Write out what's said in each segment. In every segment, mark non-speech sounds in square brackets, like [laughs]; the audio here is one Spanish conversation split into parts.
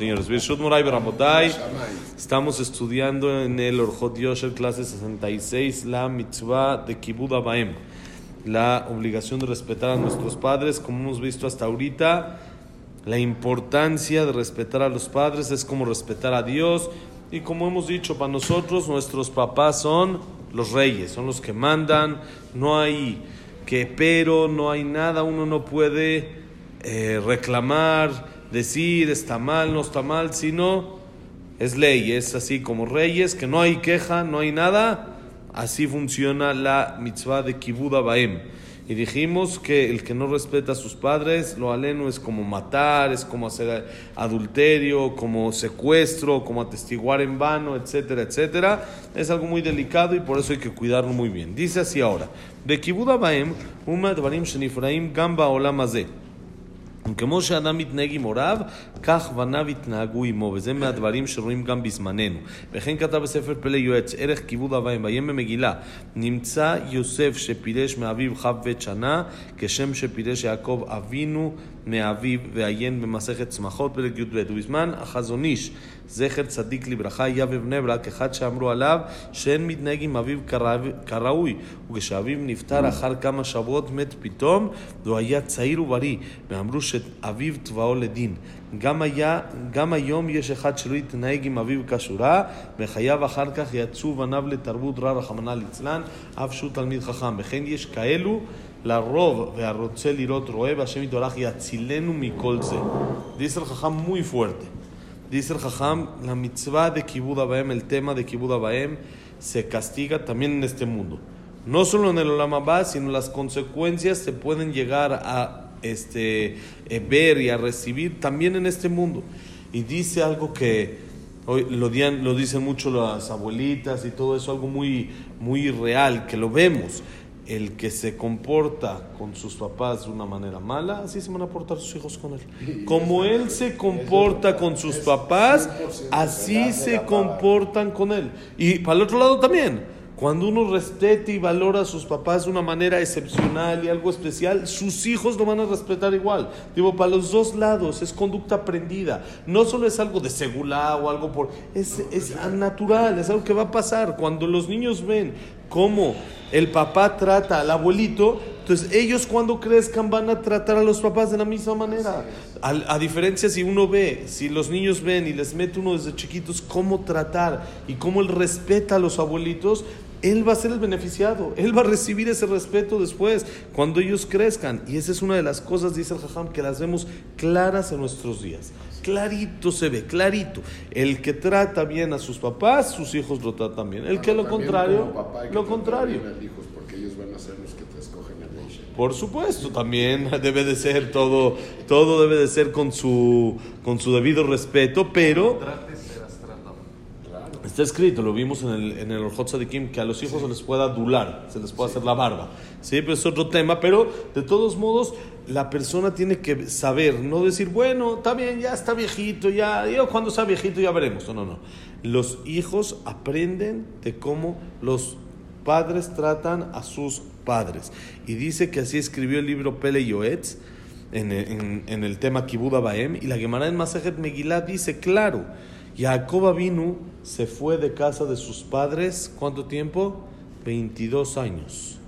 Señores, estamos estudiando en el Orjot Yosher, clase 66, la mitzvah de Kibud Abaem, la obligación de respetar a nuestros padres, como hemos visto hasta ahorita, la importancia de respetar a los padres es como respetar a Dios, y como hemos dicho, para nosotros nuestros papás son los reyes, son los que mandan, no hay que pero, no hay nada, uno no puede eh, reclamar, decir está mal, no está mal, sino es ley, es así como reyes, que no hay queja, no hay nada. Así funciona la mitzvah de Kibud Baem. Y dijimos que el que no respeta a sus padres, lo aleno es como matar, es como hacer adulterio, como secuestro, como atestiguar en vano, etcétera, etcétera. Es algo muy delicado y por eso hay que cuidarlo muy bien. Dice así ahora: De Kibud Baem, Uma Dvarim Shenifraim Gamba Olamazeh. כמו שאדם מתנהג עם הוריו, כך בניו יתנהגו עמו, וזה מהדברים שרואים גם בזמננו. וכן כתב בספר פלא יועץ, ערך כיבוד אביים, ויהיה במגילה, נמצא יוסף שפירש מאביו כ"ב שנה, כשם שפירש יעקב אבינו מאביו, ועיין במסכת צמחות פרק י"ב. ובזמן החזון איש, זכר צדיק לברכה, היה בבני ברק, אחד שאמרו עליו שאין מתנהג עם אביו כראוי, וכשאביו נפטר אחר כמה שבועות מת פתאום, והוא היה צעיר ובריא, ואמרו שאביו תבעו לדין. גם, היה, גם היום יש אחד שלא יתנהג עם אביו כשורה, וחייו אחר כך יצאו בניו לתרבות רע רחמנא ליצלן, אף שהוא תלמיד חכם. וכן יש כאלו לרוב והרוצה לראות רואה, והשם יתברך יצילנו מכל זה. דיסל חכם muy fuerte. Dice el Jajam, la mitzvah de Kibud Abaem, el tema de Kibud Abaem, se castiga también en este mundo. No solo en el Olam Abba, sino las consecuencias se pueden llegar a este, eh, ver y a recibir también en este mundo. Y dice algo que hoy lo, lo dicen mucho las abuelitas y todo eso, algo muy, muy real, que lo vemos el que se comporta con sus papás de una manera mala, así se van a portar sus hijos con él. Como él se comporta con sus papás, así se comportan con él. Y para el otro lado también. Cuando uno respete y valora a sus papás de una manera excepcional y algo especial, sus hijos lo van a respetar igual. Digo, para los dos lados es conducta aprendida. No solo es algo de segula o algo por... Es, es natural, es algo que va a pasar. Cuando los niños ven cómo el papá trata al abuelito, entonces ellos cuando crezcan van a tratar a los papás de la misma manera. A, a, diferencia si uno ve, si los niños ven y les mete uno desde chiquitos cómo tratar y cómo él respeta a los abuelitos, él va a ser el beneficiado, él va a recibir ese respeto después, cuando ellos crezcan. Y esa es una de las cosas, dice el Jajam, que las vemos claras en nuestros días. Clarito se ve, clarito. El que trata bien a sus papás, sus hijos lo tratan bien. El que lo contrario, lo contrario. porque ellos van a ser los que te escogen el Por supuesto, también [laughs] debe de ser todo, todo debe de ser con su, con su debido respeto, pero Está escrito, lo vimos en el, en el Orjot Sadikim, que a los hijos se les puede adular, se les puede hacer la barba. Sí, pero es otro tema, pero de todos modos la persona tiene que saber, no decir, bueno, está bien, ya está viejito, ya, yo cuando sea viejito ya veremos. No, no, no. Los hijos aprenden de cómo los padres tratan a sus padres. Y dice que así escribió el libro Pele Yoetz en, en, en el tema Kibuda Baem, y la Gemara en Masajet Megillah dice, claro, Jacob vino, se fue de casa de sus padres, ¿cuánto tiempo? 22 años.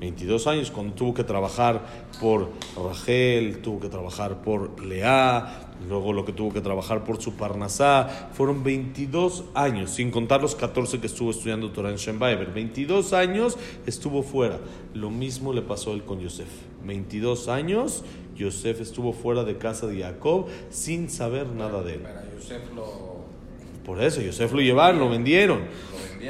22 años cuando tuvo que trabajar por Rachel, tuvo que trabajar por Lea, luego lo que tuvo que trabajar por su Parnasá, fueron 22 años, sin contar los 14 que estuvo estudiando Torah en Shembaever. 22 años estuvo fuera. Lo mismo le pasó a él con Yosef. 22 años, Yosef estuvo fuera de casa de Jacob sin saber nada de él. Por eso, Yosef lo llevaron, lo vendieron.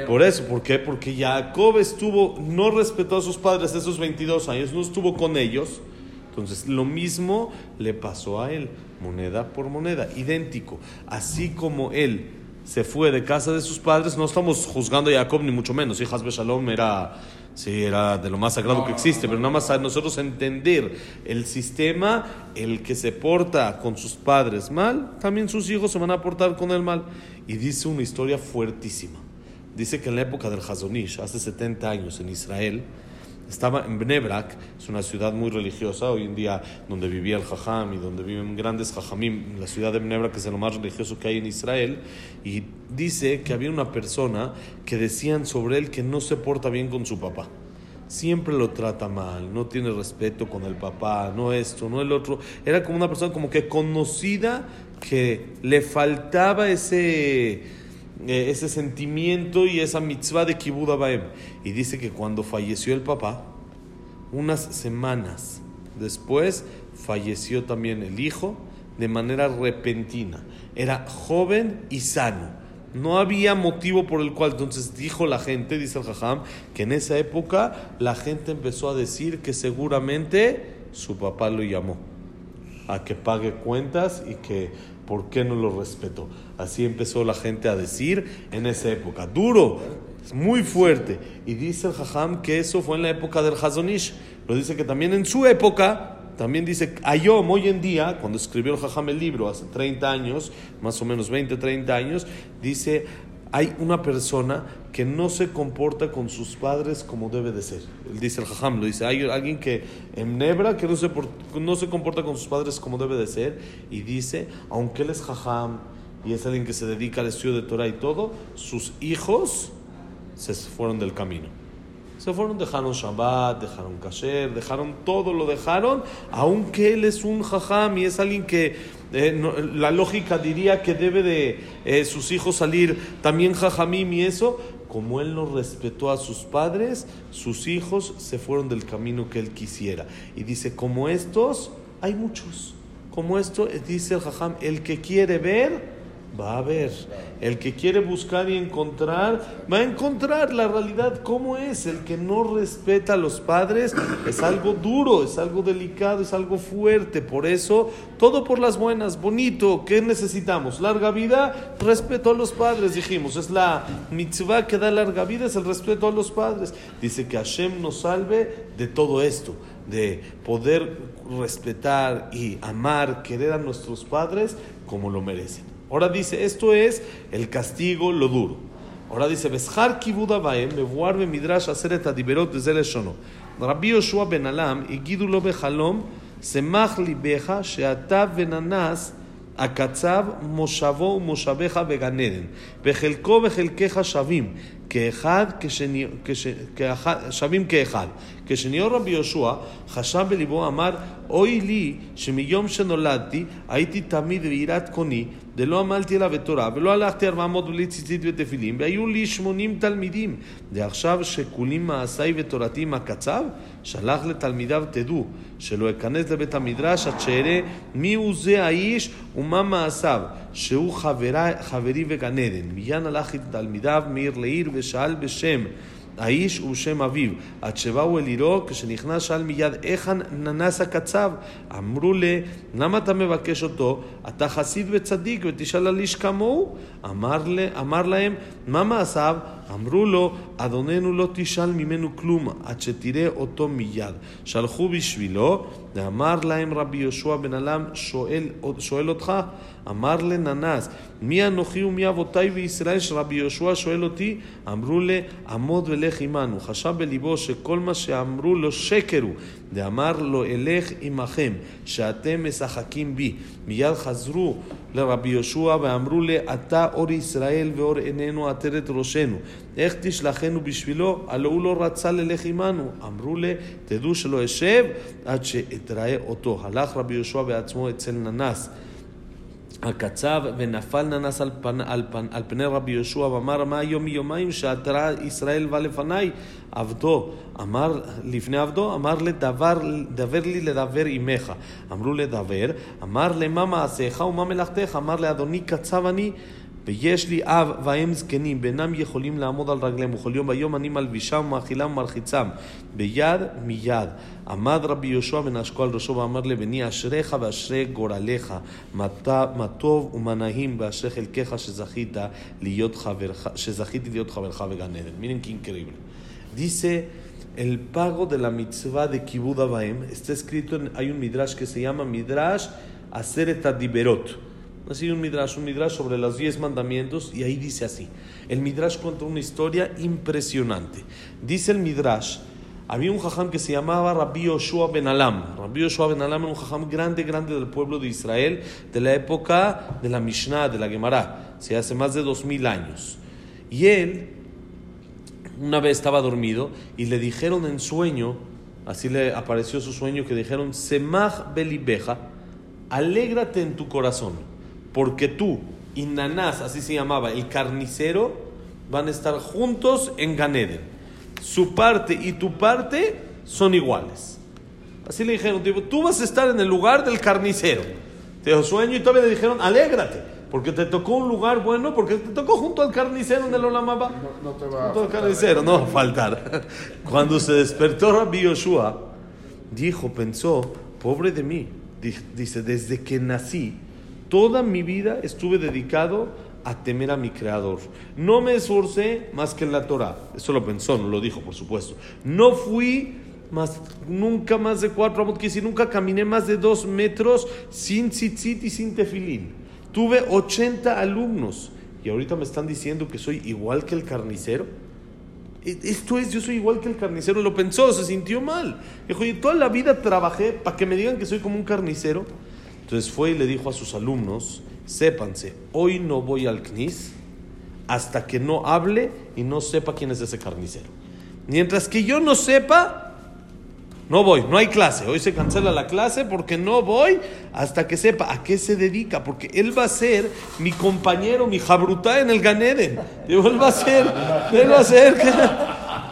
Por eso, ¿por qué? Porque Jacob estuvo, no respetó a sus padres esos 22 años, no estuvo con ellos. Entonces, lo mismo le pasó a él, moneda por moneda, idéntico. Así como él se fue de casa de sus padres, no estamos juzgando a Jacob ni mucho menos. Hijas Shalom era, sí, era de lo más sagrado que existe, pero nada más a nosotros entender el sistema, el que se porta con sus padres mal, también sus hijos se van a portar con él mal. Y dice una historia fuertísima. Dice que en la época del Hazonish, hace 70 años en Israel, estaba en Bnebrak, es una ciudad muy religiosa, hoy en día donde vivía el Jajam y donde viven grandes Jajamim, la ciudad de Bnebrak es lo más religioso que hay en Israel, y dice que había una persona que decían sobre él que no se porta bien con su papá. Siempre lo trata mal, no tiene respeto con el papá, no esto, no el otro. Era como una persona como que conocida que le faltaba ese, eh, ese sentimiento y esa mitzvah de Kibbutz Abaem. Y dice que cuando falleció el papá, unas semanas después falleció también el hijo de manera repentina. Era joven y sano. No había motivo por el cual, entonces dijo la gente, dice el Jajam, que en esa época la gente empezó a decir que seguramente su papá lo llamó a que pague cuentas y que por qué no lo respetó. Así empezó la gente a decir en esa época. Duro, muy fuerte. Y dice el Jajam que eso fue en la época del Hazonish. Lo dice que también en su época también dice Ayom, hoy en día, cuando escribió el Jajam el libro, hace 30 años, más o menos 20, 30 años, dice, hay una persona que no se comporta con sus padres como debe de ser. Él dice el Jajam, lo dice, hay alguien que en Nebra que no se, no se comporta con sus padres como debe de ser, y dice, aunque él es Jajam y es alguien que se dedica al estudio de Torah y todo, sus hijos se fueron del camino. Se fueron, dejaron Shabbat, dejaron Kasher, dejaron todo, lo dejaron, aunque él es un jajam y es alguien que eh, la lógica diría que debe de eh, sus hijos salir también jajamim y eso, como él no respetó a sus padres, sus hijos se fueron del camino que él quisiera. Y dice, como estos, hay muchos. Como esto, dice el jajam, el que quiere ver, va a ver. El que quiere buscar y encontrar, va a encontrar la realidad cómo es. El que no respeta a los padres es algo duro, es algo delicado, es algo fuerte. Por eso, todo por las buenas, bonito. ¿Qué necesitamos? Larga vida, respeto a los padres, dijimos. Es la mitzvah que da larga vida, es el respeto a los padres. Dice que Hashem nos salve de todo esto, de poder respetar y amar, querer a nuestros padres como lo merecen. Ahora dice, esto es el castigo, lo duro. Ahora dice, Beshar kibuda baem, mevuar midrash aseret adiberot de zeleshono. Rabbi Yoshua ben Alam, הגידו לו בחלום, שמח ליבך שאתה וננס הקצב מושבו ומושבך בגן עדן, בחלקו וחלקך שווים, כאחד, כשני, כש, כאחד, שווים כאחד. כשניאור רבי יהושע חשב בליבו, אמר, אוי לי שמיום שנולדתי הייתי תמיד ביראת קוני, דלא עמלתי אליו בתורה, ולא הלכתי ארבע מאות בלי ציצית ותפילין, והיו לי שמונים תלמידים. ועכשיו שכולים מעשיי ותורתי עם הקצב, שלח לתלמידיו, תדעו, שלא אכנס לבית המדרש עד שאראה מי הוא זה האיש ומה מעשיו, שהוא חברי, חברי וגן עדן. מיד הלך עם תלמידיו מעיר לעיר ושאל בשם האיש ושם אביו. עד שבאו אל עירו, כשנכנס שאל מיד, היכן ננס הקצב? אמרו לי, למה אתה מבקש אותו? אתה חסיד וצדיק ותשאל על איש כמוהו? אמר, אמר להם, מה מעשיו? אמרו לו, אדוננו לא תשאל ממנו כלום, עד שתראה אותו מיד. שלחו בשבילו, ואמר להם רבי יהושע בן אלם, שואל, שואל אותך? אמר לננס, מי אנוכי ומי אבותיי וישראל שרבי יהושע שואל אותי? אמרו לי, עמוד ולך עמנו. חשב בליבו שכל מה שאמרו לו שקר הוא, ואמר לו, אלך עמכם, שאתם משחקים בי. מיד חזרו לרבי יהושע ואמרו לי, אתה אור ישראל ואור עינינו עטרת ראשנו. איך תשלחנו בשבילו? הלא הוא לא רצה ללך עמנו. אמרו לי, תדעו שלא אשב עד שאתראה אותו. הלך רבי יהושע בעצמו אצל ננס. הקצב ונפל ננס על, פן, על, פן, על פני רבי יהושע ואמר מה יום מיומיים שעתרה ישראל בא לפניי? עבדו אמר לפני עבדו אמר לדבר דבר לי לדבר עמך. אמרו לדבר אמר למה מעשיך ומה מלאכתך? אמר לאדוני קצב אני ויש לי אב ואם זקנים, ואינם יכולים לעמוד על רגליהם, וכל יום ויום אני מלבישם ומאכילם ומרחיצם, ביד מיד. עמד רבי יהושע ונשקו על ראשו ואמר לבני, אשריך ואשרי גורלך, מה טוב ומה נעים ואשרי חלקך שזכית להיות חברך, שזכיתי להיות חברך בגן עדן. Qué increíble. Dice el pago de la mitzvah de Kibud Abaem, está escrito, en, hay un midrash. Así un midrash, un midrash sobre los diez mandamientos y ahí dice así. El midrash cuenta una historia impresionante. Dice el midrash, Había un jajam que se llamaba Rabbi Yoshua Ben Alam. Rabbi Yoshua Ben Alam era un jajam grande, grande del pueblo de Israel, de la época de la Mishnah, de la Gemara, se hace más de dos mil años. Y él, una vez estaba dormido y le dijeron en sueño, así le apareció su sueño, que dijeron, Semach Belibeja, alégrate en tu corazón, porque tú y Nanás, así se llamaba, el carnicero, van a estar juntos en Ganeden su parte y tu parte son iguales. Así le dijeron, tú vas a estar en el lugar del carnicero. Te dio sueño y todavía le dijeron, alégrate, porque te tocó un lugar bueno, porque te tocó junto al carnicero en el Olamaba. No, no te va junto al carnicero, no va a faltar. [laughs] Cuando se despertó Rabbi Yoshua, dijo, pensó, pobre de mí. Dice, desde que nací, toda mi vida estuve dedicado a temer a mi creador. No me esforcé más que en la Torah. Eso lo pensó, no lo dijo, por supuesto. No fui más, nunca más de cuatro amot si nunca caminé más de dos metros sin tzitzit y sin tefilín. Tuve 80 alumnos y ahorita me están diciendo que soy igual que el carnicero. E, esto es, yo soy igual que el carnicero. Lo pensó, se sintió mal. Dijo, oye, toda la vida trabajé para que me digan que soy como un carnicero. Entonces fue y le dijo a sus alumnos, sépanse, hoy no voy al CNIS hasta que no hable y no sepa quién es ese carnicero. Mientras que yo no sepa, no voy, no hay clase. Hoy se cancela la clase porque no voy hasta que sepa a qué se dedica, porque él va a ser mi compañero, mi jabruta en el Ganeden. él va a ser, él va a ser.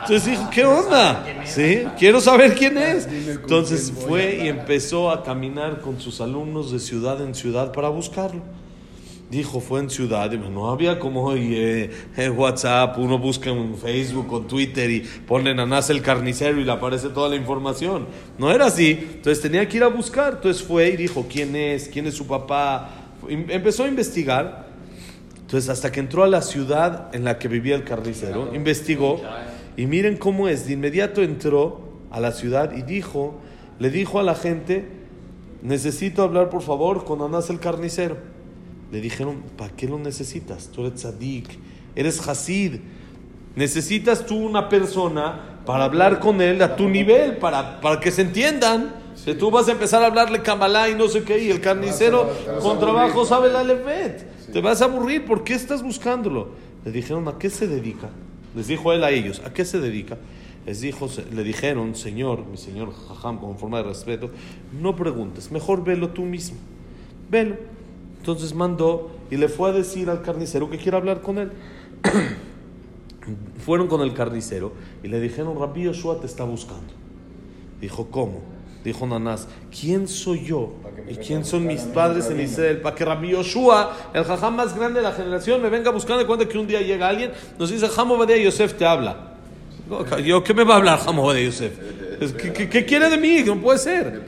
Entonces dijo, ¿qué onda? ¿Sí? Quiero saber quién es. Entonces fue y empezó a caminar con sus alumnos de ciudad en ciudad para buscarlo. Dijo fue en ciudad, y no había como hoy eh, WhatsApp, uno busca en Facebook o Twitter y ponen a nace el carnicero y le aparece toda la información. No era así, entonces tenía que ir a buscar, entonces fue y dijo quién es, quién es su papá, empezó a investigar, entonces hasta que entró a la ciudad en la que vivía el carnicero, investigó y miren cómo es, de inmediato entró a la ciudad y dijo, le dijo a la gente, necesito hablar por favor con Anás el carnicero. Le dijeron, ¿para qué lo necesitas? Tú eres tzadik, eres hasid. Necesitas tú una persona para hablar con él a tu nivel, para, para que se entiendan. Si tú vas a empezar a hablarle Kabbalah y no sé qué, y el carnicero con trabajo sabe la levet. Te vas a aburrir, ¿por qué estás buscándolo? Le dijeron, ¿a qué se dedica? Les dijo él a ellos, ¿a qué se dedica? Les dijo, le dijeron, Señor, mi Señor Jajam, con forma de respeto, no preguntes, mejor velo tú mismo. Velo. Entonces mandó y le fue a decir al carnicero que quiere hablar con él. [coughs] Fueron con el carnicero y le dijeron, Rabbi Yoshua te está buscando. Dijo, ¿cómo? Dijo Nanás, ¿quién soy yo? ¿Y quién son mis padres en Israel? Para que Rabbi Yoshua, el jajam más grande de la generación, me venga buscando y cuenta que un día llega alguien, nos dice, Jamo de Yosef te habla. ¿Yo qué me va a hablar Jamo de Yosef? ¿Qué, qué, quiere de mí? No puede ser.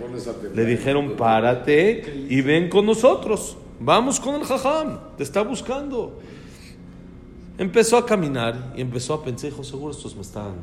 Le dijeron, párate y ven con nosotros. Vamos con el jajam, te está buscando. Empezó a caminar y empezó a pensar, dijo, seguro estos me están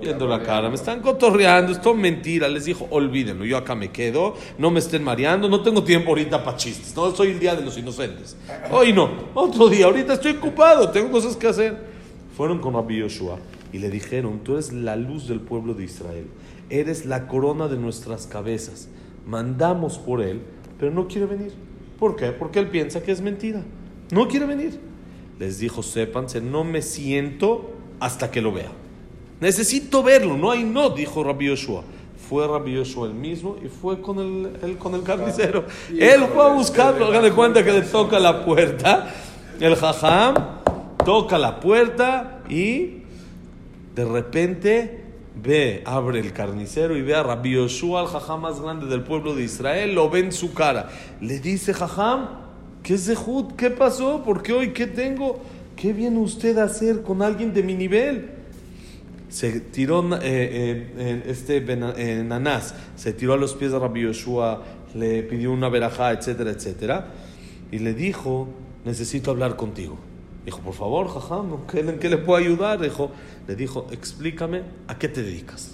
viendo la cara, me están cotorreando, esto es mentira. Les dijo, olvídenlo, yo acá me quedo, no me estén mareando, no tengo tiempo ahorita para chistes, no soy el día de los inocentes. Hoy no, otro día, ahorita estoy ocupado, tengo cosas que hacer. Fueron con Rabbi Yoshua y le dijeron, tú eres la luz del pueblo de Israel, eres la corona de nuestras cabezas, mandamos por él, pero no quiere venir. ¿Por qué? Porque él piensa que es mentira. No quiere venir. Les dijo, sépanse, no me siento hasta que lo vea. Necesito verlo, no hay no, dijo Rabbi Yoshua. Fue Rabbi Yoshua el mismo y fue con el, con el carnicero. Él fue a buscarlo, haga de cuenta que le toca la puerta. El jajam toca la puerta y de repente ve, abre el carnicero y ve a Rabbi Yoshua, el jajam más grande del pueblo de Israel, lo ve en su cara. Le dice, jajam, ¿qué es Zehut? ¿Qué pasó? ¿Por qué hoy qué tengo? ¿Qué viene usted a hacer con alguien de mi nivel? Se tiró eh, eh, este Nanás, se tiró a los pies de Rabbi Yoshua, le pidió una verajá, etcétera, etcétera, y le dijo, necesito hablar contigo. Dijo, por favor, jajam, ¿en qué le puedo ayudar? Dijo, le dijo, explícame a qué te dedicas.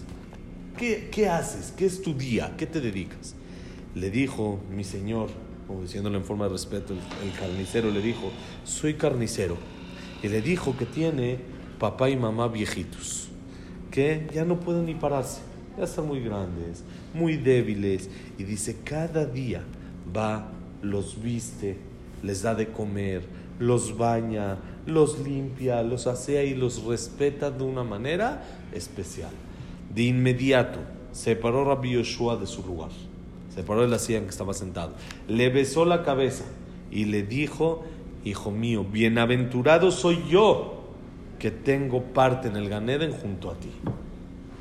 ¿Qué, ¿Qué haces? ¿Qué es tu día? ¿Qué te dedicas? Le dijo, mi señor, como diciéndole en forma de respeto, el, carnicero le dijo, soy carnicero. Y le dijo que tiene papá y mamá viejitos, que ya no pueden ni pararse, ya están muy grandes, muy débiles. Y dice, cada día va, los viste, les da de comer, los baña, los limpia, los asea y los respeta de una manera especial. De inmediato se paró Rabbi Yoshua de su lugar, se paró de la silla en que estaba sentado, le besó la cabeza y le dijo, hijo mío, bienaventurado soy yo que tengo parte en el Ganeden junto a ti.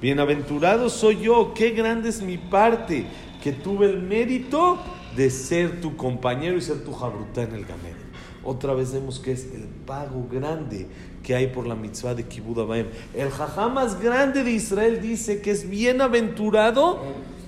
Bienaventurado soy yo, qué grande es mi parte, que tuve el mérito de ser tu compañero y ser tu jabruta en el Ganeden. Otra vez vemos que es el pago grande que hay por la mitzvah de Kibud Abaim. El jajá más grande de Israel dice que es bienaventurado.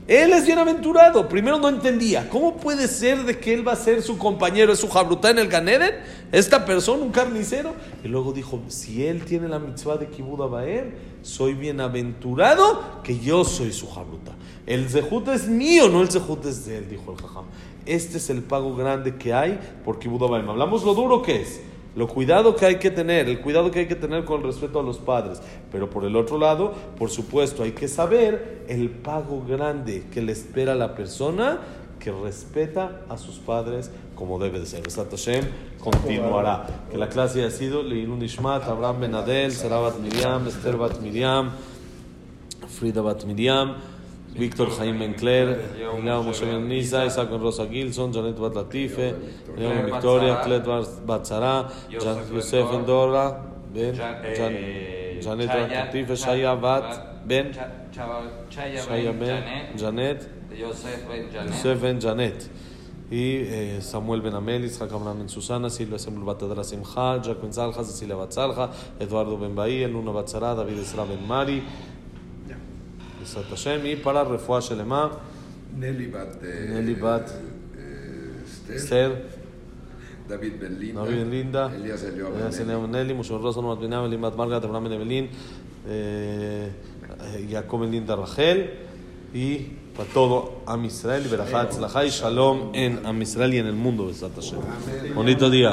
Él es bienaventurado. Primero no entendía. ¿Cómo puede ser de que él va a ser su compañero, es su jabruta en el Ganeden? Esta persona, un carnicero. Y luego dijo, si él tiene la mitzvah de Kibud Abaim, soy bienaventurado que yo soy su jabruta. El zehut es mío, no el zehut es de él, dijo el jajam. Este es el pago grande que hay por Kibud Abaim. Hablamos lo duro que es. Lo cuidado que hay que tener, el cuidado que hay que tener con respeto a los padres. Pero por el otro lado, por supuesto, hay que saber el pago grande que le espera a la persona que respeta a sus padres como debe de ser. Besat Hashem continuará. Que la clase haya sido Leilun Ishmat, Abraham Ben Adel, Sarah Bat Miriam, Esther Bat Miriam, Frida Bat Miriam. Víctor Jaime Bencler, Leo Moshe Nisa, Isaac Rosa Gilson, Janet Bat Latife, Leo Ben Victoria, Klet Bat Zara, Yosef Ben Dora, Ben, Janet Bat Latife, Shaya Bat Ben, Shaya Ben, Janet, Yosef Ben Janet. Y eh, Samuel Ben Amel, Isaac Abraham Ben Susana, Silvia Semul Batadra Simcha, Jack Ben Zalja, Cecilia Bat Zalja, Eduardo Ben Bahía, Luna Bat Zara, David Esra Ben Mari, בעזרת השם, היא פרה רפואה שלמה. נלי בת... נלי בת אסתר. אסתר, דוד בן לינדה. דוד בן לינדה, אליעזר אליהו בן אליעזר נלי. אליהו נלי, משה רוסון בת בנימין, לימד מרגת, אברהם בן אבלין, יעקב בן לינדה רחל, y para todo Am Israel, y Berajá, Tzlajá y Shalom en Am Israel y en el mundo, Besat Hashem. Bonito día.